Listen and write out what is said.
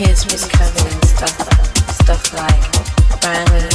Kids, was coming and stuff, stuff like Brandon